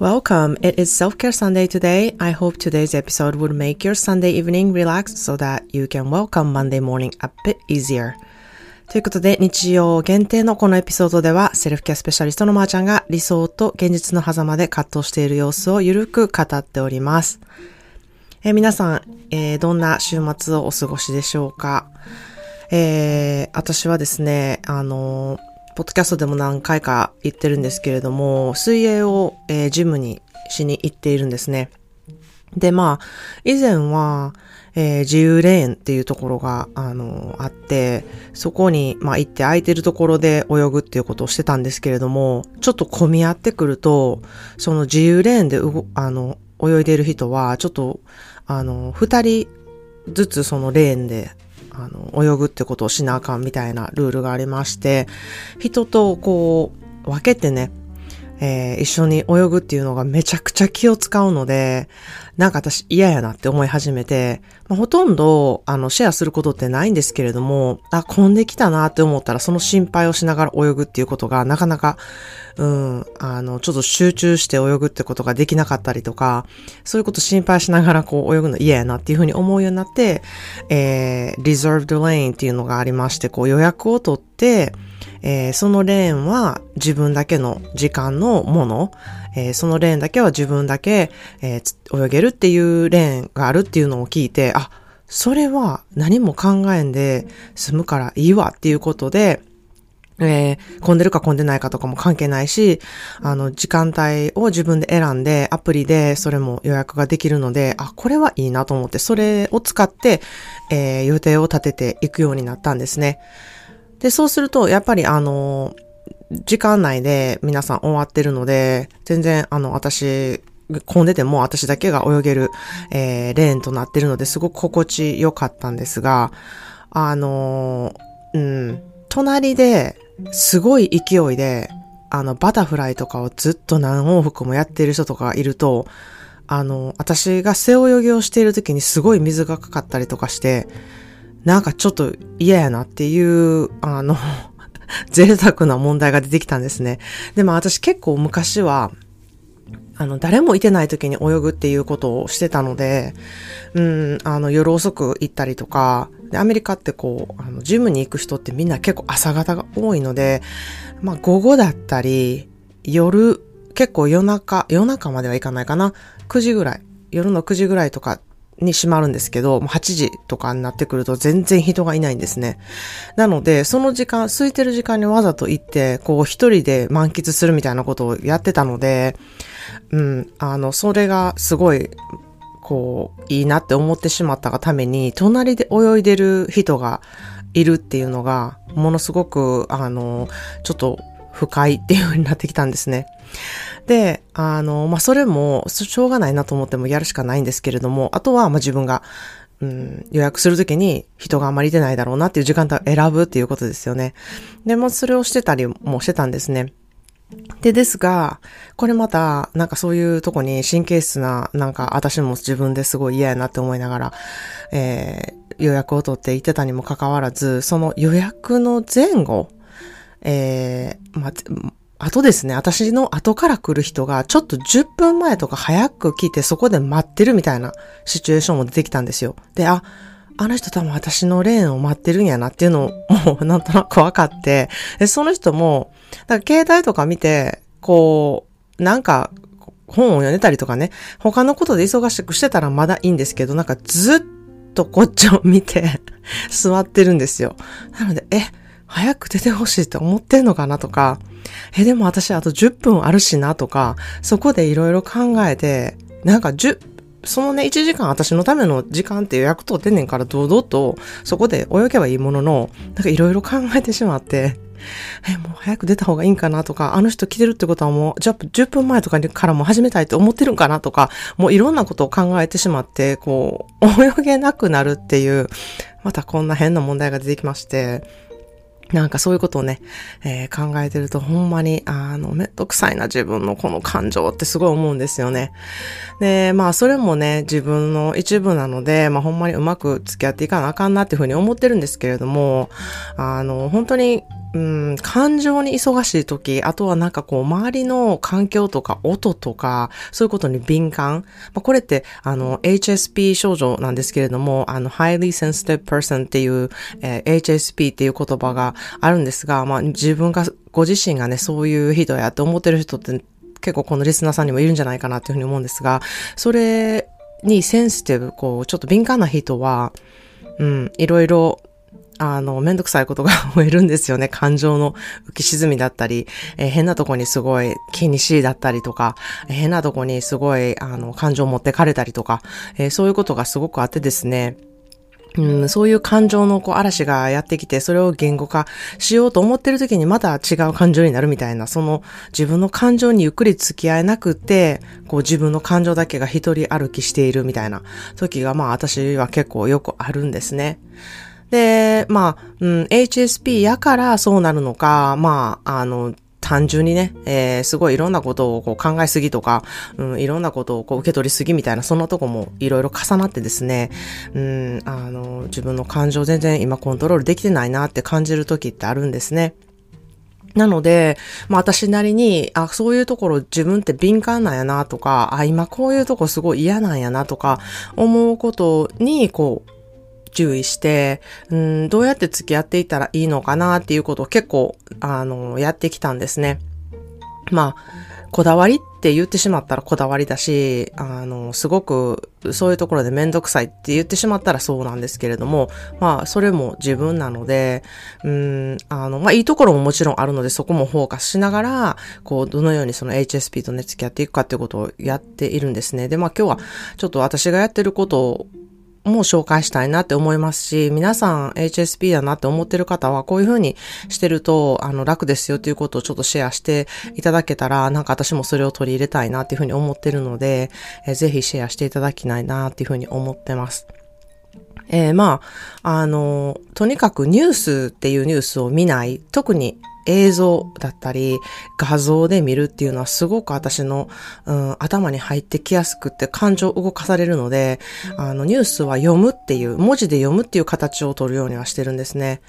Welcome. It is Self-Care Sunday today. I hope today's episode will make your Sunday evening relax so that you can welcome Monday morning a bit easier. ということで、日曜限定のこのエピソードでは、セルフケアスペシャリストのまーちゃんが理想と現実の狭間で葛藤している様子をゆるく語っております。えー、皆さん、えー、どんな週末をお過ごしでしょうかえー、私はですね、あのポッドキャストでも何回か言ってるんですけれども、水泳を、えー、ジムにしに行っているんですね。で、まあ、以前は、えー、自由レーンっていうところが、あの、あって、そこに、まあ、行って空いてるところで泳ぐっていうことをしてたんですけれども、ちょっと混み合ってくると、その自由レーンであの、泳いでる人は、ちょっと、あの、二人ずつそのレーンであの、泳ぐってことをしなあかんみたいなルールがありまして、人とこう、分けてね、えー、一緒に泳ぐっていうのがめちゃくちゃ気を使うので、なんか私嫌やなって思い始めて、まあ、ほとんど、あの、シェアすることってないんですけれども、あ、混んできたなって思ったらその心配をしながら泳ぐっていうことがなかなか、うん、あの、ちょっと集中して泳ぐってことができなかったりとか、そういうこと心配しながらこう泳ぐの嫌やなっていうふうに思うようになって、えー、reserved lane っていうのがありまして、こう予約を取って、えー、そのレーンは自分だけの時間のもの、えー、そのレーンだけは自分だけ、えー、泳げるっていうレーンがあるっていうのを聞いて、あ、それは何も考えんで済むからいいわっていうことで、えー、混んでるか混んでないかとかも関係ないし、あの、時間帯を自分で選んで、アプリでそれも予約ができるので、あ、これはいいなと思って、それを使って、えー、予定を立てていくようになったんですね。で、そうすると、やっぱりあの、時間内で皆さん終わってるので、全然あの、私、混んでても私だけが泳げる、えー、レーンとなってるのですごく心地よかったんですが、あのうん、隣ですごい勢いで、あの、バタフライとかをずっと何往復もやってる人とかいると、あの、私が背泳ぎをしている時にすごい水がかかったりとかして、なんかちょっと嫌やなっていう、あの 贅沢な問題が出てきたんですね。でも私結構昔は、あの、誰もいてない時に泳ぐっていうことをしてたので、うん、あの、夜遅く行ったりとか、で、アメリカってこう、あの、ジムに行く人ってみんな結構朝方が多いので、まあ、午後だったり、夜、結構夜中、夜中まではいかないかな。9時ぐらい。夜の9時ぐらいとかに閉まるんですけど、8時とかになってくると全然人がいないんですね。なので、その時間、空いてる時間にわざと行って、こう一人で満喫するみたいなことをやってたので、うん、あの、それがすごい、こう、いいなって思ってしまったがために、隣で泳いでる人がいるっていうのが、ものすごく、あの、ちょっと不快っていう風になってきたんですね。で、あの、まあ、それも、しょうがないなと思ってもやるしかないんですけれども、あとは、ま、自分が、うん、予約するときに人があまり出ないだろうなっていう時間帯を選ぶっていうことですよね。で、もそれをしてたりもしてたんですね。で、ですが、これまた、なんかそういうとこに神経質な、なんか私も自分ですごい嫌やなって思いながら、えー、予約を取って行ってたにもかかわらず、その予約の前後、えー、まあ、あとですね、私の後から来る人が、ちょっと10分前とか早く来てそこで待ってるみたいなシチュエーションも出てきたんですよ。で、あ、あの人多分私のレーンを待ってるんやなっていうのをもなんとなく分かって、でその人も、だから携帯とか見て、こう、なんか、本を読んでたりとかね、他のことで忙しくしてたらまだいいんですけど、なんかずっとこっちを見て 座ってるんですよ。なので、え、早く出てほしいって思ってんのかなとか、え、でも私あと10分あるしなとか、そこでいろいろ考えて、なんか10、そのね、1時間私のための時間って予約取ってんねんから堂々とそこで泳げばいいものの、なんかいろいろ考えてしまって、え、もう早く出た方がいいんかなとか、あの人来てるってことはもう、じゃあ10分前とかからも始めたいって思ってるんかなとか、もういろんなことを考えてしまって、こう、泳げなくなるっていう、またこんな変な問題が出てきまして、なんかそういうことをね、えー、考えてるとほんまに、あの、めんどくさいな自分のこの感情ってすごい思うんですよね。で、まあそれもね、自分の一部なので、まあほんまにうまく付き合っていかなあかんなっていうふうに思ってるんですけれども、あの、本当にうん、感情に忙しい時、あとはなんかこう、周りの環境とか音とか、そういうことに敏感。まあ、これって、あの、HSP 症状なんですけれども、あの、highly sensitive person っていう、えー、HSP っていう言葉があるんですが、まあ、自分が、ご自身がね、そういう人やって思ってる人って結構このリスナーさんにもいるんじゃないかなっていうふうに思うんですが、それにセンシティブ、こう、ちょっと敏感な人は、うん、いろいろあの、めんどくさいことが 増えるんですよね。感情の浮き沈みだったり、えー、変なとこにすごい気にしいだったりとか、えー、変なとこにすごい、あの、感情を持ってかれたりとか、えー、そういうことがすごくあってですね。うん、そういう感情のこう嵐がやってきて、それを言語化しようと思ってる時にまた違う感情になるみたいな、その自分の感情にゆっくり付き合えなくて、こう自分の感情だけが一人歩きしているみたいな時がまあ私は結構よくあるんですね。で、まあ、うん、HSP やからそうなるのか、まあ、あの、単純にね、えー、すごいいろんなことをこう考えすぎとか、うん、いろんなことをこう受け取りすぎみたいな、そんなとこもいろいろ重なってですね、うん、あの、自分の感情全然今コントロールできてないなって感じる時ってあるんですね。なので、まあ私なりに、あ、そういうところ自分って敏感なんやなとか、あ、今こういうとこすごい嫌なんやなとか、思うことに、こう、注意して、うん、どうやって付き合っていたらいいのかなっていうことを結構、あの、やってきたんですね。まあ、こだわりって言ってしまったらこだわりだし、あの、すごくそういうところでめんどくさいって言ってしまったらそうなんですけれども、まあ、それも自分なので、うん、あの、まあ、いいところももちろんあるので、そこもフォーカスしながら、こう、どのようにその HSP とね、付き合っていくかっていうことをやっているんですね。で、まあ、今日はちょっと私がやってることをも紹介したいなって思いますし、皆さん HSP だなって思ってる方はこういう風にしてると、あの、楽ですよっていうことをちょっとシェアしていただけたら、なんか私もそれを取り入れたいなっていう風に思ってるので、えー、ぜひシェアしていただきたいなっていう風に思ってます。えー、まあ、あの、とにかくニュースっていうニュースを見ない、特に映像だったり画像で見るっていうのはすごく私の、うん、頭に入ってきやすくって感情を動かされるので、あのニュースは読むっていう、文字で読むっていう形を取るようにはしてるんですね。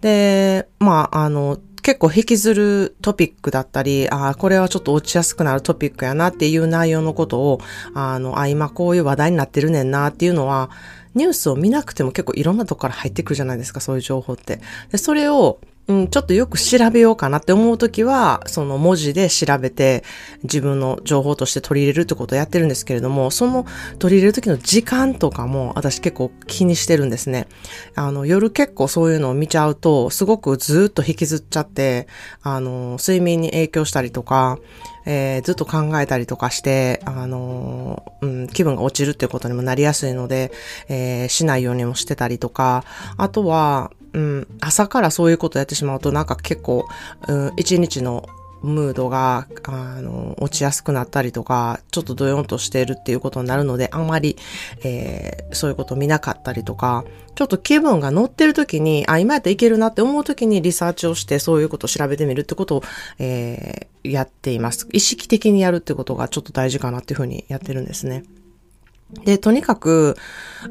で、まあ、あの、結構引きずるトピックだったり、ああ、これはちょっと落ちやすくなるトピックやなっていう内容のことを、あの、あ、今こういう話題になってるねんなっていうのは、ニュースを見なくても結構いろんなとこから入ってくるじゃないですか、そういう情報って。で、それを、うん、ちょっとよく調べようかなって思うときは、その文字で調べて自分の情報として取り入れるってことをやってるんですけれども、その取り入れるときの時間とかも私結構気にしてるんですね。あの、夜結構そういうのを見ちゃうと、すごくずっと引きずっちゃって、あの、睡眠に影響したりとか、えー、ずっと考えたりとかして、あのー、うん、気分が落ちるってことにもなりやすいので、えー、しないようにもしてたりとか、あとは、うん、朝からそういうことやってしまうとなんか結構、うん、一日のムードが、あの、落ちやすくなったりとか、ちょっとドヨンとしているっていうことになるので、あんまり、えー、そういうこと見なかったりとか、ちょっと気分が乗ってる時に、あ、今やったらいけるなって思う時にリサーチをして、そういうことを調べてみるってことを、えー、やっています。意識的にやるってことがちょっと大事かなっていうふうにやってるんですね。で、とにかく、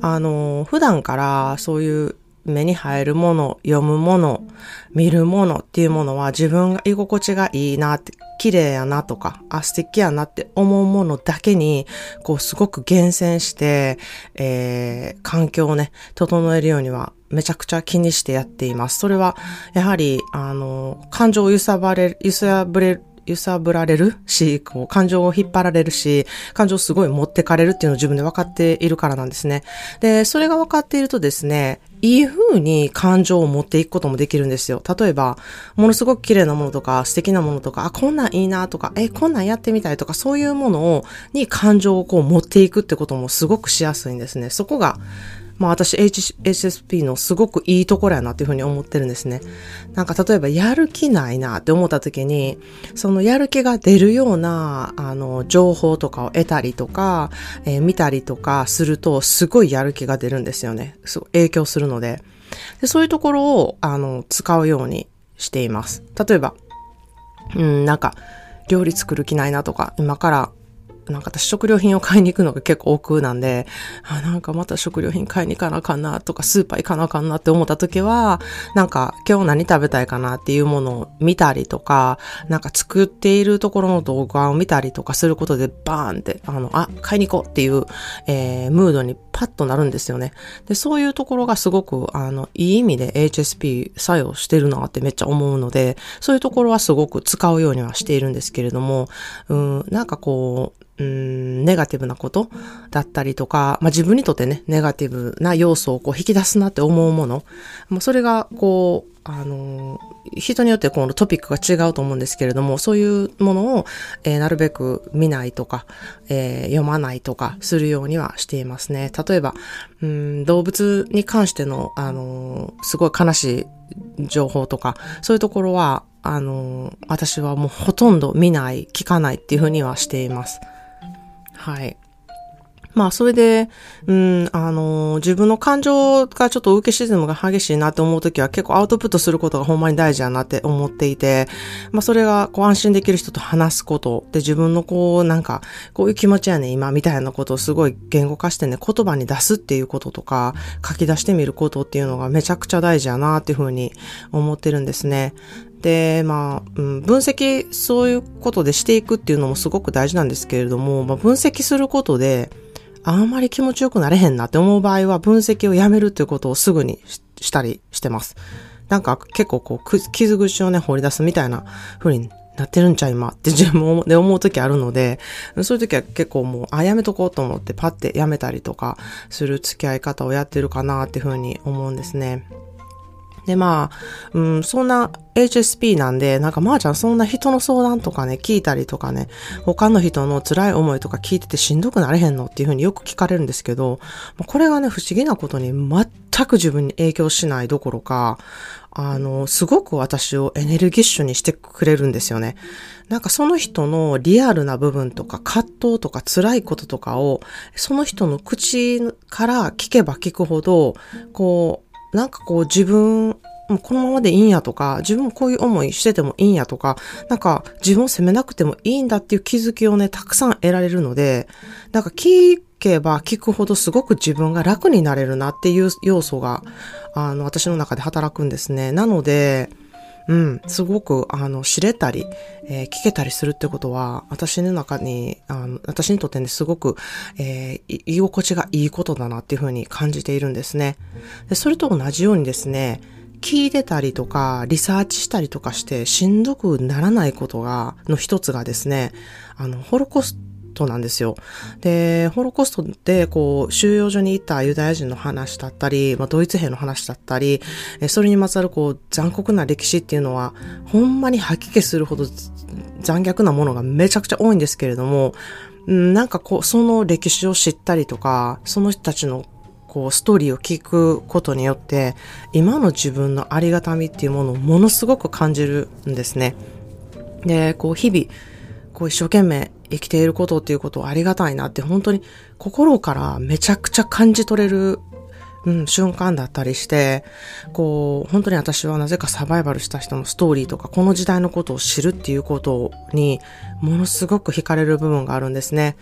あの、普段からそういう目に入るもの、読むもの、見るものっていうものは自分が居心地がいいなって、綺麗やなとか、あ、素敵やなって思うものだけに、こうすごく厳選して、えー、環境をね、整えるようにはめちゃくちゃ気にしてやっています。それは、やはり、あの、感情を揺さばれる、揺さぶれる、揺さぶられるし、こう、感情を引っ張られるし、感情をすごい持ってかれるっていうのを自分で分かっているからなんですね。で、それが分かっているとですね、いい風に感情を持っていくこともできるんですよ。例えば、ものすごく綺麗なものとか、素敵なものとか、あ、こんなんいいなとか、え、こんなんやってみたいとか、そういうものを、に感情をこう持っていくってこともすごくしやすいんですね。そこが、まあ私 HSP のすごくいいところやなっていうふうに思ってるんですね。なんか例えばやる気ないなって思った時に、そのやる気が出るような、あの、情報とかを得たりとか、えー、見たりとかすると、すごいやる気が出るんですよね。すごい影響するので。で、そういうところを、あの、使うようにしています。例えば、うん、なんか、料理作る気ないなとか、今からなんか私食料品を買いに行くのが結構多くなんで、あ、なんかまた食料品買いに行かなあかんなとか、スーパー行かなあかんなって思った時は、なんか今日何食べたいかなっていうものを見たりとか、なんか作っているところの動画を見たりとかすることでバーンって、あの、あ、買いに行こうっていう、えー、ムードにパッとなるんですよね。で、そういうところがすごく、あの、いい意味で HSP 作用してるなってめっちゃ思うので、そういうところはすごく使うようにはしているんですけれども、うん、なんかこう、うん、ネガティブなことだったりとか、まあ、自分にとってね、ネガティブな要素をこう引き出すなって思うもの、もうそれがこう、あの、人によってこのトピックが違うと思うんですけれども、そういうものを、えー、なるべく見ないとか、えー、読まないとかするようにはしていますね。例えば、うん、動物に関しての、あの、すごい悲しい情報とか、そういうところは、あの、私はもうほとんど見ない、聞かないっていうふうにはしています。はい。まあ、それで、うん、あの、自分の感情がちょっと受け沈むが激しいなって思うときは結構アウトプットすることがほんまに大事だなって思っていて、まあ、それがこう安心できる人と話すこと、で、自分のこう、なんか、こういう気持ちやね今みたいなことをすごい言語化してね、言葉に出すっていうこととか、書き出してみることっていうのがめちゃくちゃ大事やなっていうふうに思ってるんですね。で、まあ、うん、分析、そういうことでしていくっていうのもすごく大事なんですけれども、まあ、分析することで、あんまり気持ちよくなれへんなって思う場合は、分析をやめるということをすぐにしたりしてます。なんか結構こう、傷口をね、掘り出すみたいな風になってるんちゃ今って自分で思う時あるので、そういう時は結構もう、あ、やめとこうと思ってパッてやめたりとかする付き合い方をやってるかなっていう風に思うんですね。で、まあ、うん、そんな HSP なんで、なんかまーちゃんそんな人の相談とかね、聞いたりとかね、他の人の辛い思いとか聞いててしんどくなれへんのっていうふうによく聞かれるんですけど、これがね、不思議なことに全く自分に影響しないどころか、あの、すごく私をエネルギッシュにしてくれるんですよね。なんかその人のリアルな部分とか葛藤とか辛いこととかを、その人の口から聞けば聞くほど、こう、なんかこう自分も、このままでいいんやとか、自分もこういう思いしててもいいんやとか、なんか自分を責めなくてもいいんだっていう気づきをね、たくさん得られるので、なんか聞けば聞くほどすごく自分が楽になれるなっていう要素が、あの、私の中で働くんですね。なので、うん、すごく、あの、知れたり、えー、聞けたりするってことは、私の中に、あの、私にとってね、すごく、えー、居心地がいいことだなっていうふうに感じているんですね。で、それと同じようにですね、聞いてたりとか、リサーチしたりとかして、しんどくならないことが、の一つがですね、あの、ホロコストなんですよ。で、ホロコストで、こう、収容所に行ったユダヤ人の話だったり、まあ、ドイツ兵の話だったり、それにまつわる、こう、残酷な歴史っていうのは、ほんまに吐き気するほど残虐なものがめちゃくちゃ多いんですけれども、なんかこう、その歴史を知ったりとか、その人たちのこう、ストーリーを聞くことによって、今の自分のありがたみっていうものをものすごく感じるんですね。で、こう、日々、こう一生懸命生きていることっていうことをありがたいなって本当に心からめちゃくちゃ感じ取れる、うん、瞬間だったりして、こう、本当に私はなぜかサバイバルした人のストーリーとか、この時代のことを知るっていうことに、ものすごく惹かれる部分があるんですね。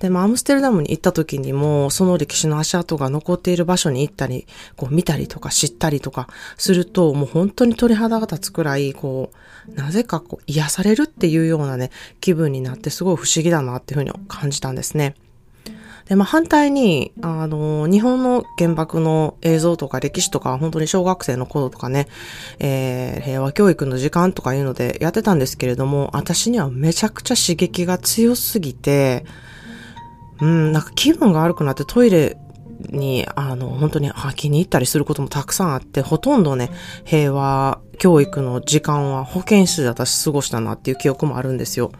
で、まあ、アムステルダムに行った時にも、その歴史の足跡が残っている場所に行ったり、こう見たりとか知ったりとかすると、もう本当に鳥肌が立つくらい、こう、なぜかこう癒されるっていうようなね、気分になってすごい不思議だなっていうふうに感じたんですね。で、まあ、反対に、あの、日本の原爆の映像とか歴史とか、本当に小学生の頃とかね、えー、平和教育の時間とかいうのでやってたんですけれども、私にはめちゃくちゃ刺激が強すぎて、うん、なんか気分が悪くなってトイレに、あの、本当に吐きに行ったりすることもたくさんあって、ほとんどね、平和教育の時間は保健室で私過ごしたなっていう記憶もあるんですよ。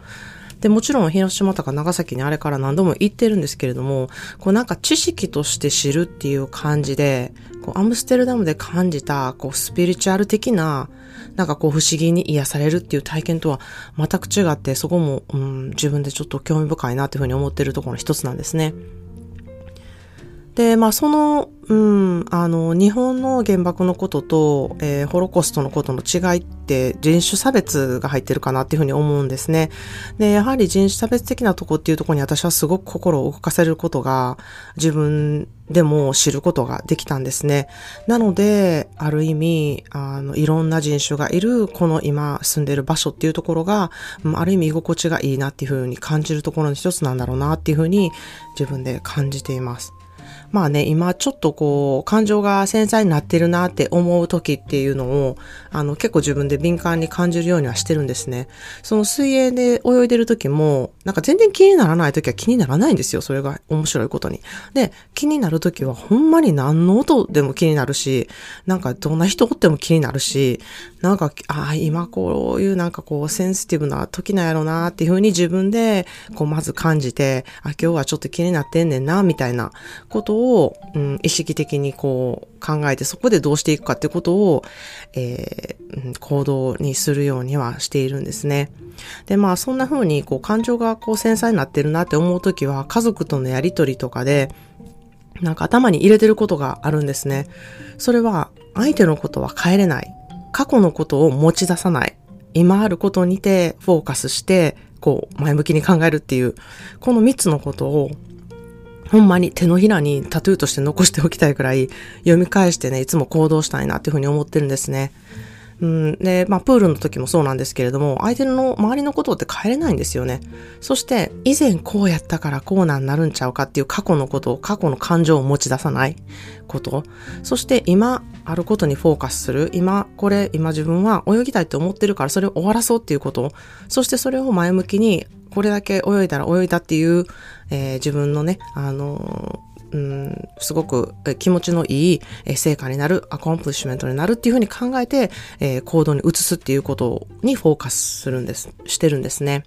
で、もちろん広島とか長崎にあれから何度も行ってるんですけれども、こうなんか知識として知るっていう感じで、こうアムステルダムで感じた、こうスピリチュアル的な、なんかこう不思議に癒されるっていう体験とは全く違って、そこも、うん、自分でちょっと興味深いなっていうふうに思ってるところの一つなんですね。で、まあその、うん、あの、日本の原爆のことと、えー、ホロコストのことの違いって人種差別が入ってるかなっていうふうに思うんですね。で、やはり人種差別的なとこっていうところに私はすごく心を動かせることが自分でも知ることができたんですね。なので、ある意味、あの、いろんな人種がいるこの今住んでる場所っていうところが、ある意味居心地がいいなっていうふうに感じるところの一つなんだろうなっていうふうに自分で感じています。まあね、今ちょっとこう、感情が繊細になってるなって思う時っていうのを、あの、結構自分で敏感に感じるようにはしてるんですね。その水泳で泳いでる時も、なんか全然気にならない時は気にならないんですよ。それが面白いことに。で、気になる時はほんまに何の音でも気になるし、なんかどんな人おっても気になるし、なんか、ああ、今こういうなんかこうセンシティブな時なんやろなっていうふうに自分でこうまず感じて、あ、今日はちょっと気になってんねんな、みたいなことを、をうん、意識的にこう考えてそこでどうしていくかってことを、えー、行動にするようにはしているんですね。で、まあそんな風にこう感情がこう繊細になってるなって思うときは家族とのやりとりとかで、なんか頭に入れてることがあるんですね。それは相手のことは変えれない。過去のことを持ち出さない。今あることにてフォーカスして、こう、前向きに考えるっていう、この三つのことを、ほんまに手のひらにタトゥーとして残しておきたいくらい、読み返してね、いつも行動したいなっていうふうに思ってるんですね。うん、で、まあ、プールの時もそうなんですけれども、相手の周りのことって変えれないんですよね。そして、以前こうやったからこうなんなるんちゃうかっていう過去のことを、過去の感情を持ち出さないこと。そして、今あることにフォーカスする。今、これ、今自分は泳ぎたいと思ってるからそれを終わらそうっていうこと。そしてそれを前向きに、これだけ泳いだら泳いだっていう、えー、自分のね、あのうん、すごく気持ちのいい成果になる、 accomplishment になるっていうふうに考えて、えー、行動に移すっていうことにフォーカスするんです、してるんですね。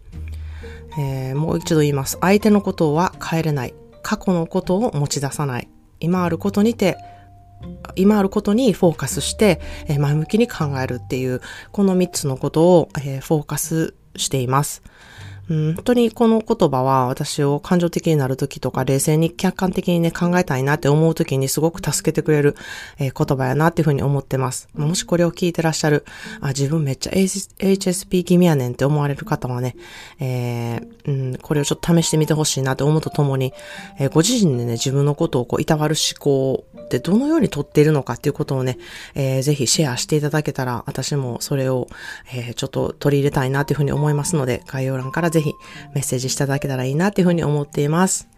えー、もう一度言います。相手のことは変えれない。過去のことを持ち出さない。今あることにて、今あることにフォーカスして、え、前向きに考えるっていう、この3つのことを、え、フォーカスしています。うん、本当にこの言葉は私を感情的になる時とか冷静に客観的にね考えたいなって思う時にすごく助けてくれる、えー、言葉やなっていうふうに思ってます。もしこれを聞いてらっしゃる、あ、自分めっちゃ HSP 気味やねんって思われる方はね、えー、うん、これをちょっと試してみてほしいなって思うとともに、えー、ご自身でね、自分のことをこう、いたわる思考ってどのようにとっているのかっていうことをね、えー、ぜひシェアしていただけたら、私もそれを、えー、ちょっと取り入れたいなっていうふうに思いますので、概要欄からぜひぜひメッセージしていただけたらいいなっていうふうに思っています。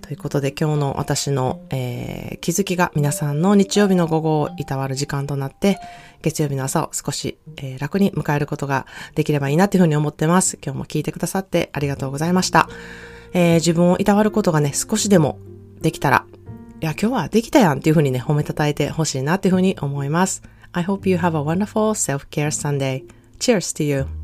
ということで今日の私の、えー、気づきが皆さんの日曜日の午後をいたわる時間となって、月曜日の朝を少し、えー、楽に迎えることができればいいなというふうに思ってます。今日も聞いてくださってありがとうございました。えー、自分をいたわることがね、少しでもできたら、いや、今日はできたやんっていうふうにね、褒めたたえてほしいなっていうふうに思います。I hope you have a wonderful self-care Sunday. Cheers to you!